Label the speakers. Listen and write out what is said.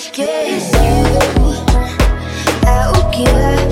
Speaker 1: wish kiss you. I'll give